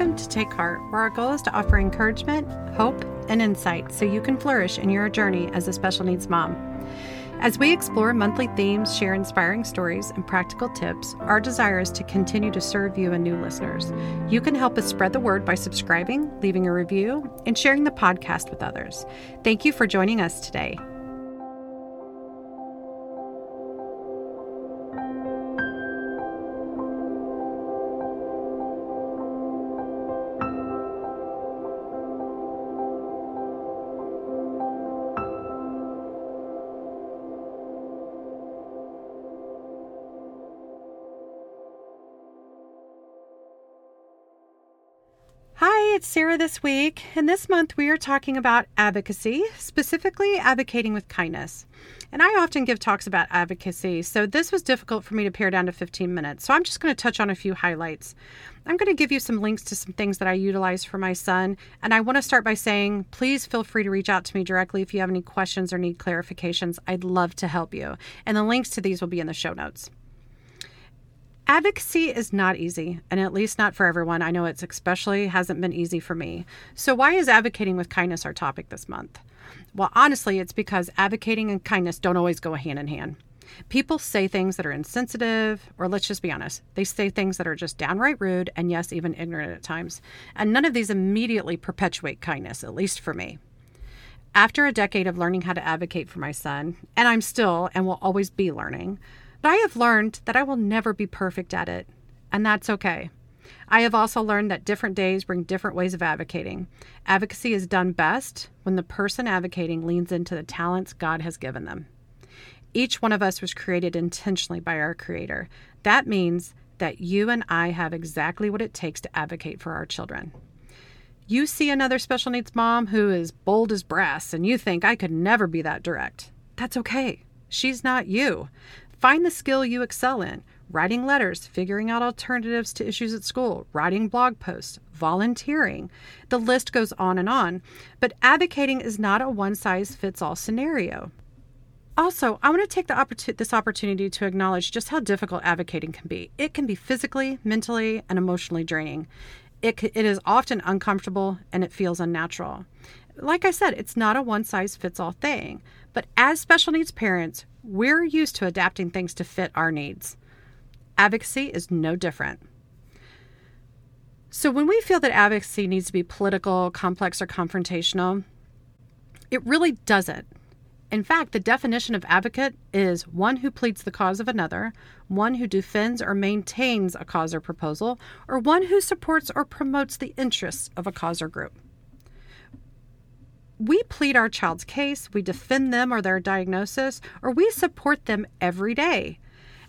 Welcome to Take Heart, where our goal is to offer encouragement, hope, and insight so you can flourish in your journey as a special needs mom. As we explore monthly themes, share inspiring stories, and practical tips, our desire is to continue to serve you and new listeners. You can help us spread the word by subscribing, leaving a review, and sharing the podcast with others. Thank you for joining us today. It's Sarah this week, and this month we are talking about advocacy, specifically advocating with kindness. And I often give talks about advocacy, so this was difficult for me to pare down to 15 minutes. So I'm just going to touch on a few highlights. I'm going to give you some links to some things that I utilize for my son, and I want to start by saying please feel free to reach out to me directly if you have any questions or need clarifications. I'd love to help you. And the links to these will be in the show notes. Advocacy is not easy, and at least not for everyone. I know it's especially hasn't been easy for me. So, why is advocating with kindness our topic this month? Well, honestly, it's because advocating and kindness don't always go hand in hand. People say things that are insensitive, or let's just be honest, they say things that are just downright rude and, yes, even ignorant at times. And none of these immediately perpetuate kindness, at least for me. After a decade of learning how to advocate for my son, and I'm still and will always be learning, but I have learned that I will never be perfect at it, and that's okay. I have also learned that different days bring different ways of advocating. Advocacy is done best when the person advocating leans into the talents God has given them. Each one of us was created intentionally by our Creator. That means that you and I have exactly what it takes to advocate for our children. You see another special needs mom who is bold as brass, and you think, I could never be that direct. That's okay. She's not you. Find the skill you excel in writing letters, figuring out alternatives to issues at school, writing blog posts, volunteering. The list goes on and on. But advocating is not a one size fits all scenario. Also, I want to take this opportunity to acknowledge just how difficult advocating can be. It can be physically, mentally, and emotionally draining. It, it is often uncomfortable and it feels unnatural. Like I said, it's not a one size fits all thing. But as special needs parents, we're used to adapting things to fit our needs. Advocacy is no different. So, when we feel that advocacy needs to be political, complex, or confrontational, it really doesn't. In fact, the definition of advocate is one who pleads the cause of another, one who defends or maintains a cause or proposal, or one who supports or promotes the interests of a cause or group we plead our child's case, we defend them or their diagnosis, or we support them every day.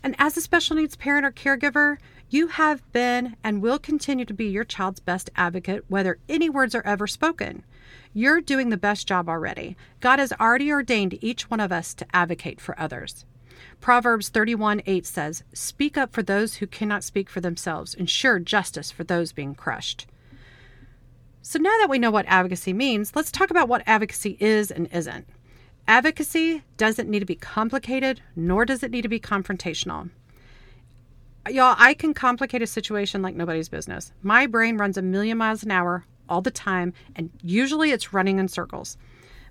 And as a special needs parent or caregiver, you have been and will continue to be your child's best advocate, whether any words are ever spoken. You're doing the best job already. God has already ordained each one of us to advocate for others. Proverbs 31 8 says, Speak up for those who cannot speak for themselves, ensure justice for those being crushed. So now that we know what advocacy means, let's talk about what advocacy is and isn't. Advocacy doesn't need to be complicated, nor does it need to be confrontational. Y'all, I can complicate a situation like nobody's business. My brain runs a million miles an hour all the time, and usually it's running in circles.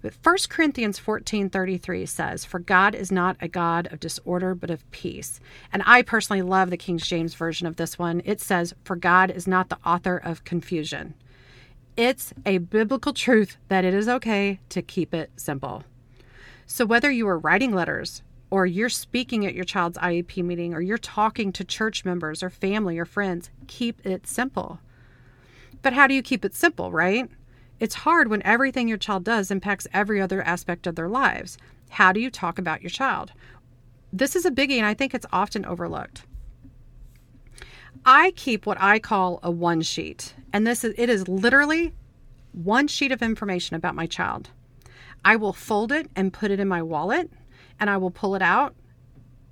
But 1 Corinthians 14:33 says, "For God is not a God of disorder, but of peace." And I personally love the King James version of this one. It says, "For God is not the author of confusion." It's a biblical truth that it is okay to keep it simple. So, whether you are writing letters, or you're speaking at your child's IEP meeting, or you're talking to church members, or family, or friends, keep it simple. But how do you keep it simple, right? It's hard when everything your child does impacts every other aspect of their lives. How do you talk about your child? This is a biggie, and I think it's often overlooked. I keep what I call a one sheet, and this is it is literally one sheet of information about my child. I will fold it and put it in my wallet, and I will pull it out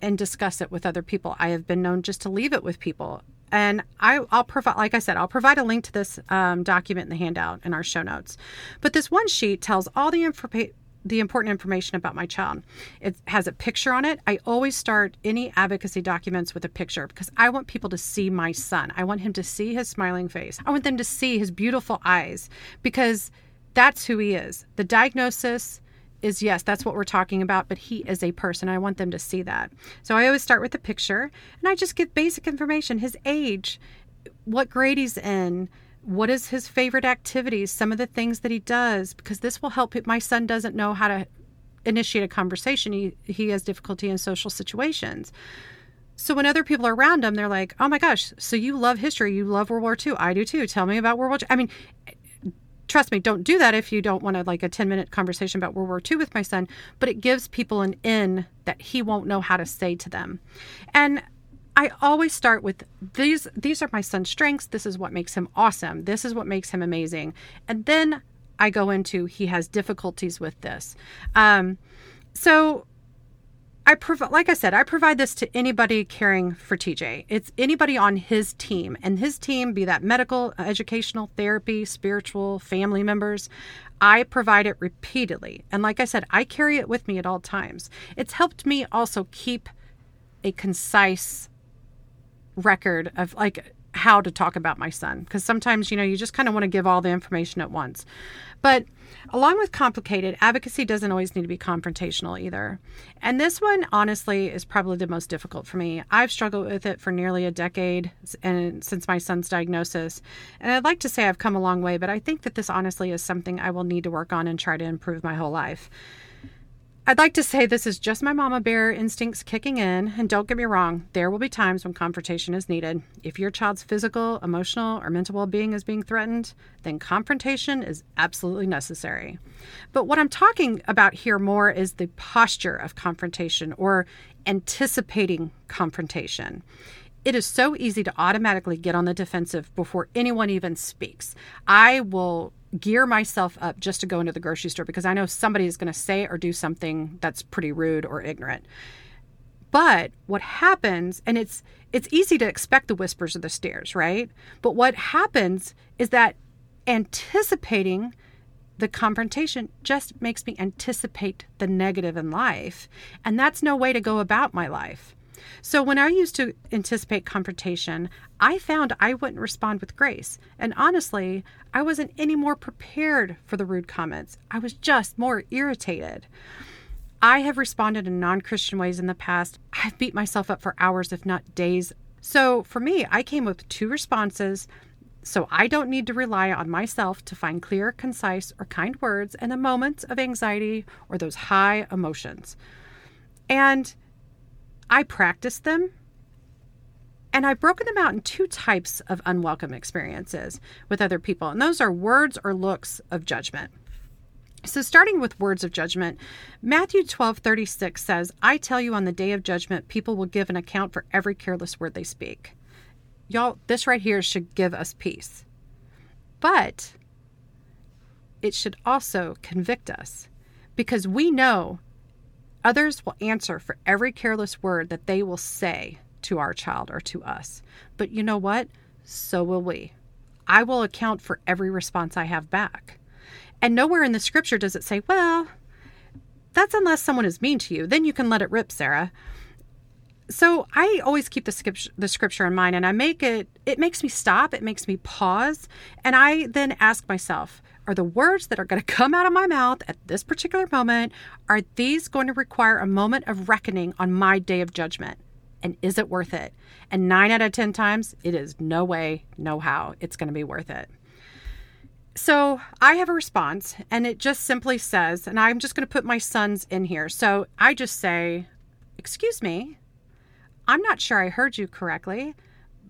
and discuss it with other people. I have been known just to leave it with people. And I, will provide, like I said, I'll provide a link to this um, document in the handout in our show notes. But this one sheet tells all the information the important information about my child. It has a picture on it. I always start any advocacy documents with a picture because I want people to see my son. I want him to see his smiling face. I want them to see his beautiful eyes because that's who he is. The diagnosis is yes, that's what we're talking about, but he is a person. I want them to see that. So I always start with the picture and I just give basic information his age, what grade he's in, what is his favorite activities, some of the things that he does, because this will help. My son doesn't know how to initiate a conversation, he, he has difficulty in social situations. So when other people are around him, they're like, "Oh my gosh, so you love history, you love World War II. I do too. Tell me about World War II." I mean, trust me, don't do that if you don't want to like a 10 minute conversation about World War II with my son, but it gives people an in that he won't know how to say to them. And I always start with these these are my son's strengths. This is what makes him awesome. This is what makes him amazing. And then I go into he has difficulties with this. Um, so I provide, like I said, I provide this to anybody caring for TJ. It's anybody on his team, and his team, be that medical, educational, therapy, spiritual, family members. I provide it repeatedly. And like I said, I carry it with me at all times. It's helped me also keep a concise record of like how to talk about my son because sometimes you know you just kind of want to give all the information at once. But along with complicated advocacy doesn't always need to be confrontational either. And this one honestly is probably the most difficult for me. I've struggled with it for nearly a decade and since my son's diagnosis. And i'd like to say i've come a long way but i think that this honestly is something i will need to work on and try to improve my whole life I'd like to say this is just my mama bear instincts kicking in, and don't get me wrong, there will be times when confrontation is needed. If your child's physical, emotional, or mental well being is being threatened, then confrontation is absolutely necessary. But what I'm talking about here more is the posture of confrontation or anticipating confrontation. It is so easy to automatically get on the defensive before anyone even speaks. I will gear myself up just to go into the grocery store because I know somebody is going to say or do something that's pretty rude or ignorant. But what happens, and it's it's easy to expect the whispers of the stares, right? But what happens is that anticipating the confrontation just makes me anticipate the negative in life. And that's no way to go about my life. So when I used to anticipate confrontation, I found I wouldn't respond with grace. And honestly, I wasn't any more prepared for the rude comments. I was just more irritated. I have responded in non Christian ways in the past. I've beat myself up for hours, if not days. So for me, I came with two responses. So I don't need to rely on myself to find clear, concise, or kind words in the moments of anxiety or those high emotions. And I practiced them and I've broken them out in two types of unwelcome experiences with other people, and those are words or looks of judgment. So, starting with words of judgment, Matthew 12 36 says, I tell you, on the day of judgment, people will give an account for every careless word they speak. Y'all, this right here should give us peace. But it should also convict us because we know Others will answer for every careless word that they will say to our child or to us. But you know what? So will we. I will account for every response I have back. And nowhere in the scripture does it say, well, that's unless someone is mean to you. Then you can let it rip, Sarah. So I always keep the scripture, the scripture in mind and I make it, it makes me stop, it makes me pause. And I then ask myself, are the words that are going to come out of my mouth at this particular moment are these going to require a moment of reckoning on my day of judgment? And is it worth it? And 9 out of 10 times it is no way no how it's going to be worth it. So I have a response and it just simply says and I'm just going to put my sons in here. So I just say excuse me I'm not sure I heard you correctly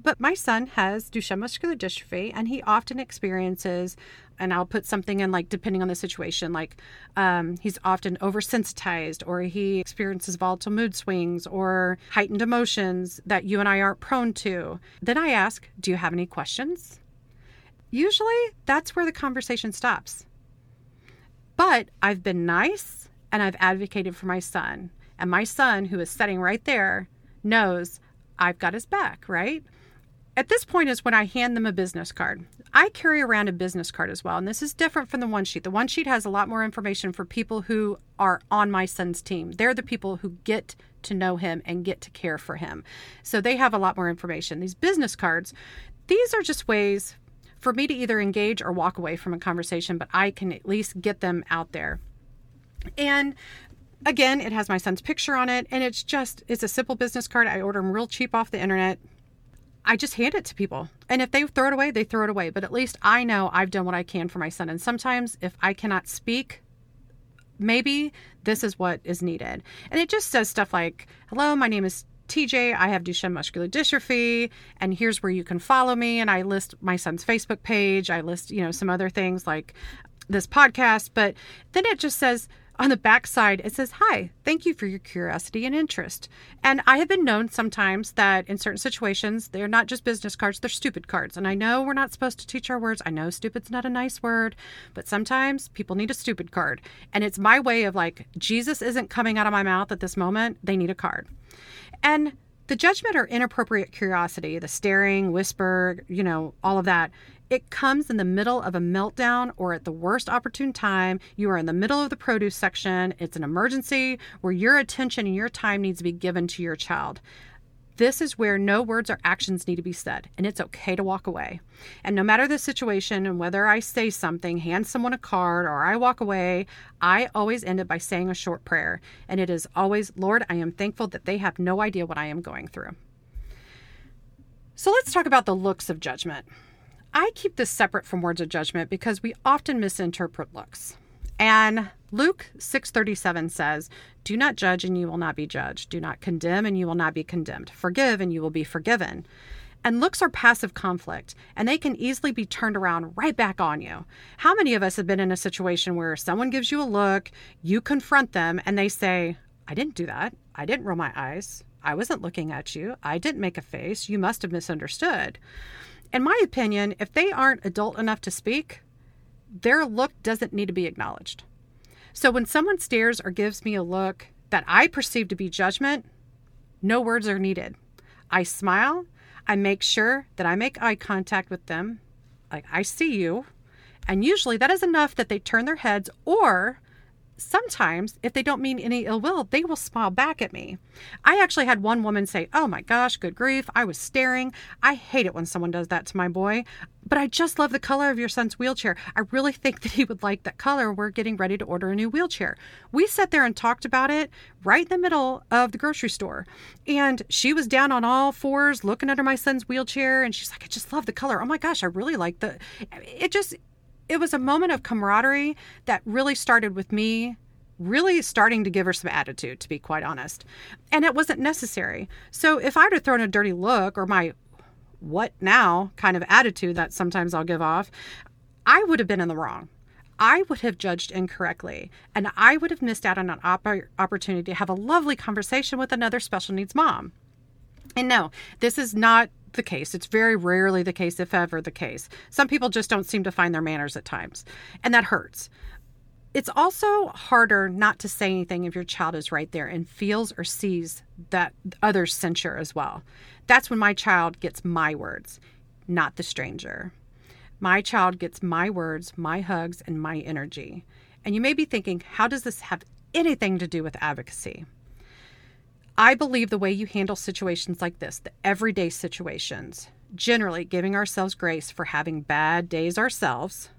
but my son has Duchenne muscular dystrophy, and he often experiences, and I'll put something in like depending on the situation, like um, he's often oversensitized, or he experiences volatile mood swings or heightened emotions that you and I aren't prone to. Then I ask, Do you have any questions? Usually that's where the conversation stops. But I've been nice and I've advocated for my son. And my son, who is sitting right there, knows I've got his back, right? At this point is when I hand them a business card. I carry around a business card as well, and this is different from the one sheet. The one sheet has a lot more information for people who are on my son's team. They're the people who get to know him and get to care for him. So they have a lot more information. These business cards, these are just ways for me to either engage or walk away from a conversation, but I can at least get them out there. And again, it has my son's picture on it, and it's just, it's a simple business card. I order them real cheap off the internet. I just hand it to people. And if they throw it away, they throw it away. But at least I know I've done what I can for my son. And sometimes if I cannot speak, maybe this is what is needed. And it just says stuff like, Hello, my name is TJ, I have Duchenne muscular dystrophy, and here's where you can follow me. And I list my son's Facebook page. I list, you know, some other things like this podcast. But then it just says, on the back side, it says, Hi, thank you for your curiosity and interest. And I have been known sometimes that in certain situations, they're not just business cards, they're stupid cards. And I know we're not supposed to teach our words. I know stupid's not a nice word, but sometimes people need a stupid card. And it's my way of like, Jesus isn't coming out of my mouth at this moment. They need a card. And the judgment or inappropriate curiosity, the staring, whisper, you know, all of that, it comes in the middle of a meltdown or at the worst opportune time. You are in the middle of the produce section. It's an emergency where your attention and your time needs to be given to your child. This is where no words or actions need to be said, and it's okay to walk away. And no matter the situation and whether I say something, hand someone a card, or I walk away, I always end it by saying a short prayer. And it is always, Lord, I am thankful that they have no idea what I am going through. So let's talk about the looks of judgment. I keep this separate from words of judgment because we often misinterpret looks. And Luke 6:37 says, "Do not judge and you will not be judged. Do not condemn and you will not be condemned. Forgive and you will be forgiven." And looks are passive conflict, and they can easily be turned around right back on you. How many of us have been in a situation where someone gives you a look, you confront them, and they say, I didn't do that. I didn't roll my eyes. I wasn't looking at you. I didn't make a face. You must have misunderstood. In my opinion, if they aren't adult enough to speak, their look doesn't need to be acknowledged. So when someone stares or gives me a look that I perceive to be judgment, no words are needed. I smile. I make sure that I make eye contact with them. Like, I see you. And usually that is enough that they turn their heads or sometimes, if they don't mean any ill will, they will smile back at me. I actually had one woman say, Oh my gosh, good grief. I was staring. I hate it when someone does that to my boy, but I just love the color of your son's wheelchair. I really think that he would like that color. We're getting ready to order a new wheelchair. We sat there and talked about it right in the middle of the grocery store. And she was down on all fours looking under my son's wheelchair. And she's like, I just love the color. Oh my gosh, I really like the. It just, it was a moment of camaraderie that really started with me really starting to give her some attitude, to be quite honest. And it wasn't necessary. So if I'd have thrown a dirty look or my what now kind of attitude that sometimes I'll give off, I would have been in the wrong. I would have judged incorrectly, and I would have missed out on an op- opportunity to have a lovely conversation with another special needs mom. And no, this is not the case. It's very rarely the case, if ever the case. Some people just don't seem to find their manners at times, and that hurts. It's also harder not to say anything if your child is right there and feels or sees that others censure as well. That's when my child gets my words, not the stranger. My child gets my words, my hugs, and my energy. And you may be thinking, how does this have anything to do with advocacy? I believe the way you handle situations like this, the everyday situations, generally giving ourselves grace for having bad days ourselves,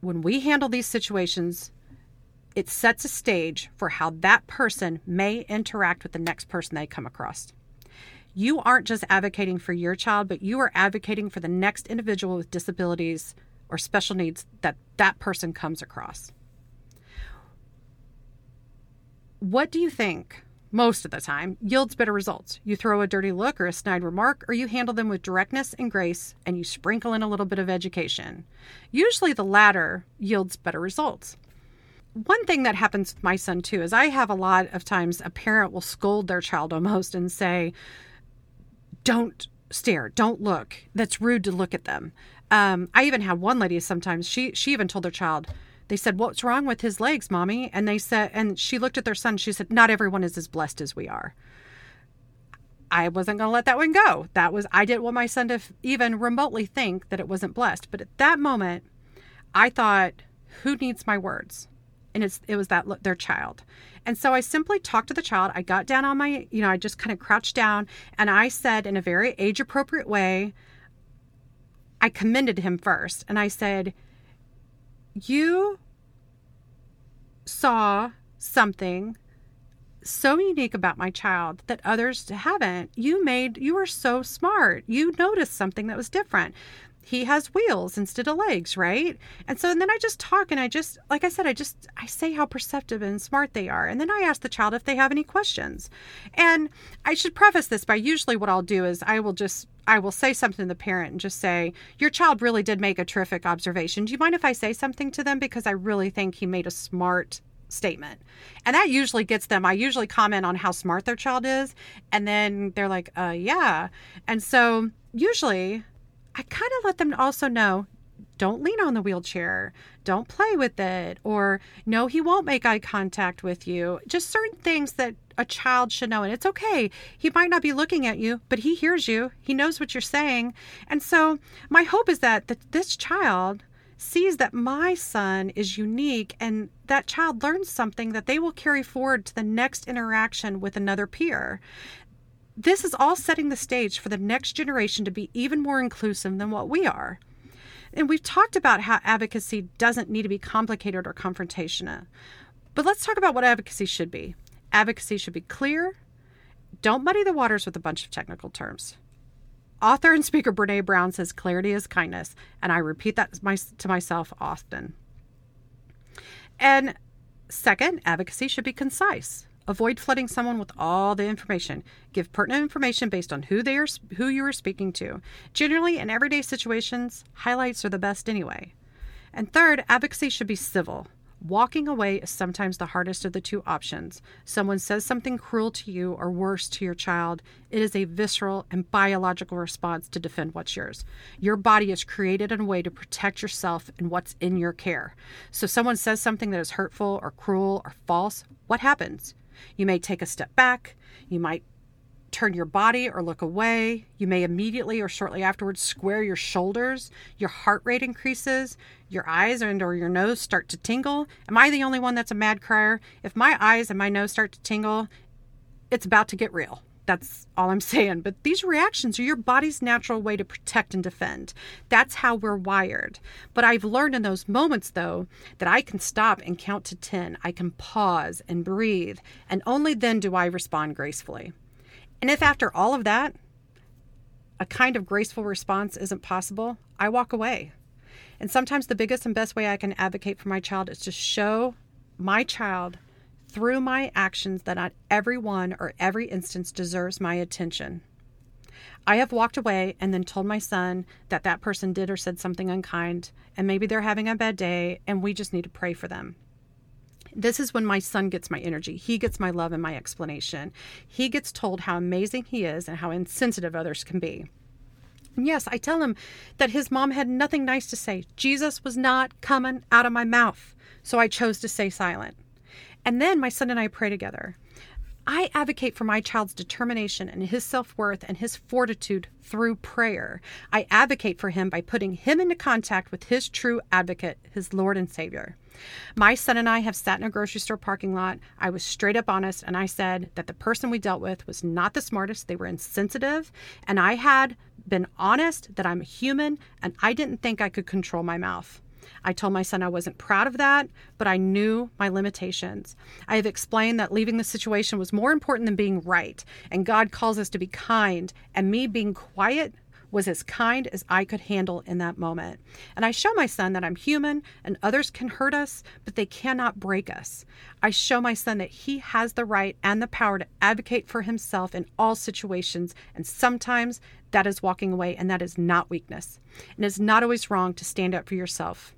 when we handle these situations, it sets a stage for how that person may interact with the next person they come across. You aren't just advocating for your child, but you are advocating for the next individual with disabilities or special needs that that person comes across. What do you think most of the time, yields better results. You throw a dirty look or a snide remark, or you handle them with directness and grace, and you sprinkle in a little bit of education. Usually, the latter yields better results. One thing that happens with my son, too, is I have a lot of times a parent will scold their child almost and say, Don't stare, don't look. That's rude to look at them. Um, I even had one lady sometimes, she, she even told her child, they said, What's wrong with his legs, mommy? And they said, and she looked at their son. She said, Not everyone is as blessed as we are. I wasn't going to let that one go. That was, I didn't want my son to even remotely think that it wasn't blessed. But at that moment, I thought, who needs my words? And it's, it was that their child. And so I simply talked to the child. I got down on my, you know, I just kind of crouched down and I said in a very age appropriate way, I commended him first. And I said, You saw something so unique about my child that others haven't. You made, you were so smart. You noticed something that was different. He has wheels instead of legs, right? And so and then I just talk and I just, like I said, I just, I say how perceptive and smart they are. And then I ask the child if they have any questions. And I should preface this by usually what I'll do is I will just I will say something to the parent and just say, Your child really did make a terrific observation. Do you mind if I say something to them? Because I really think he made a smart statement. And that usually gets them. I usually comment on how smart their child is. And then they're like, uh, yeah. And so usually I kind of let them also know don't lean on the wheelchair, don't play with it, or no, he won't make eye contact with you. Just certain things that a child should know. And it's okay. He might not be looking at you, but he hears you, he knows what you're saying. And so my hope is that, this child sees that my son is unique and that child learns something that they will carry forward to the next interaction with another peer. This is all setting the stage for the next generation to be even more inclusive than what we are. And we've talked about how advocacy doesn't need to be complicated or confrontational. But let's talk about what advocacy should be. Advocacy should be clear. Don't muddy the waters with a bunch of technical terms. Author and speaker Brene Brown says clarity is kindness, and I repeat that to myself often. And second, advocacy should be concise. Avoid flooding someone with all the information. Give pertinent information based on who they are who you are speaking to. Generally, in everyday situations, highlights are the best anyway. And third, advocacy should be civil. Walking away is sometimes the hardest of the two options. Someone says something cruel to you or worse to your child. It is a visceral and biological response to defend what's yours. Your body is created in a way to protect yourself and what's in your care. So, someone says something that is hurtful or cruel or false, what happens? You may take a step back. You might turn your body or look away. You may immediately or shortly afterwards square your shoulders. Your heart rate increases. Your eyes and or your nose start to tingle. Am I the only one that's a mad crier? If my eyes and my nose start to tingle, it's about to get real. That's all I'm saying. But these reactions are your body's natural way to protect and defend. That's how we're wired. But I've learned in those moments, though, that I can stop and count to 10. I can pause and breathe. And only then do I respond gracefully. And if after all of that, a kind of graceful response isn't possible, I walk away. And sometimes the biggest and best way I can advocate for my child is to show my child through my actions that not everyone or every instance deserves my attention. I have walked away and then told my son that that person did or said something unkind, and maybe they're having a bad day, and we just need to pray for them. This is when my son gets my energy. He gets my love and my explanation. He gets told how amazing he is and how insensitive others can be. And yes, I tell him that his mom had nothing nice to say. Jesus was not coming out of my mouth. So I chose to stay silent. And then my son and I pray together. I advocate for my child's determination and his self worth and his fortitude through prayer. I advocate for him by putting him into contact with his true advocate, his Lord and Savior. My son and I have sat in a grocery store parking lot. I was straight up honest and I said that the person we dealt with was not the smartest. They were insensitive. And I had been honest that I'm a human and I didn't think I could control my mouth. I told my son I wasn't proud of that, but I knew my limitations. I have explained that leaving the situation was more important than being right, and God calls us to be kind, and me being quiet was as kind as I could handle in that moment. And I show my son that I'm human and others can hurt us, but they cannot break us. I show my son that he has the right and the power to advocate for himself in all situations, and sometimes that is walking away, and that is not weakness. And it's not always wrong to stand up for yourself.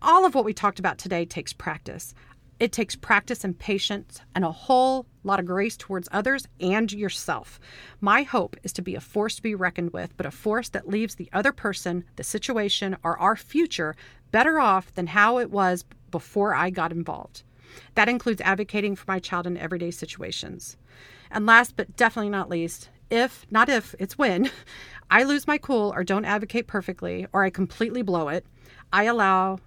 All of what we talked about today takes practice. It takes practice and patience and a whole lot of grace towards others and yourself. My hope is to be a force to be reckoned with, but a force that leaves the other person, the situation, or our future better off than how it was before I got involved. That includes advocating for my child in everyday situations. And last but definitely not least, if, not if, it's when, I lose my cool or don't advocate perfectly or I completely blow it, I allow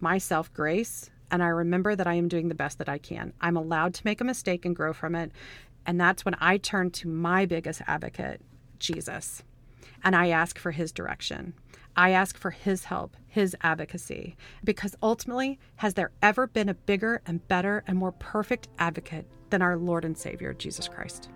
myself grace and I remember that I am doing the best that I can. I'm allowed to make a mistake and grow from it. And that's when I turn to my biggest advocate, Jesus, and I ask for his direction. I ask for his help, his advocacy, because ultimately, has there ever been a bigger and better and more perfect advocate than our Lord and Savior, Jesus Christ?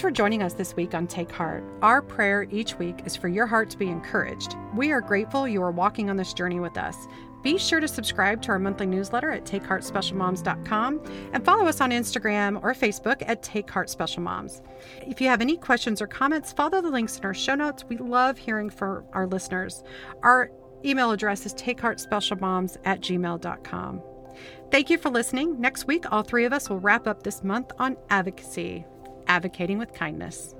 Thanks for joining us this week on Take Heart. Our prayer each week is for your heart to be encouraged. We are grateful you are walking on this journey with us. Be sure to subscribe to our monthly newsletter at takeheartspecialmoms.com and follow us on Instagram or Facebook at Take Heart Special Moms. If you have any questions or comments, follow the links in our show notes. We love hearing from our listeners. Our email address is takeheartspecialmoms at gmail.com. Thank you for listening. Next week, all three of us will wrap up this month on advocacy advocating with kindness.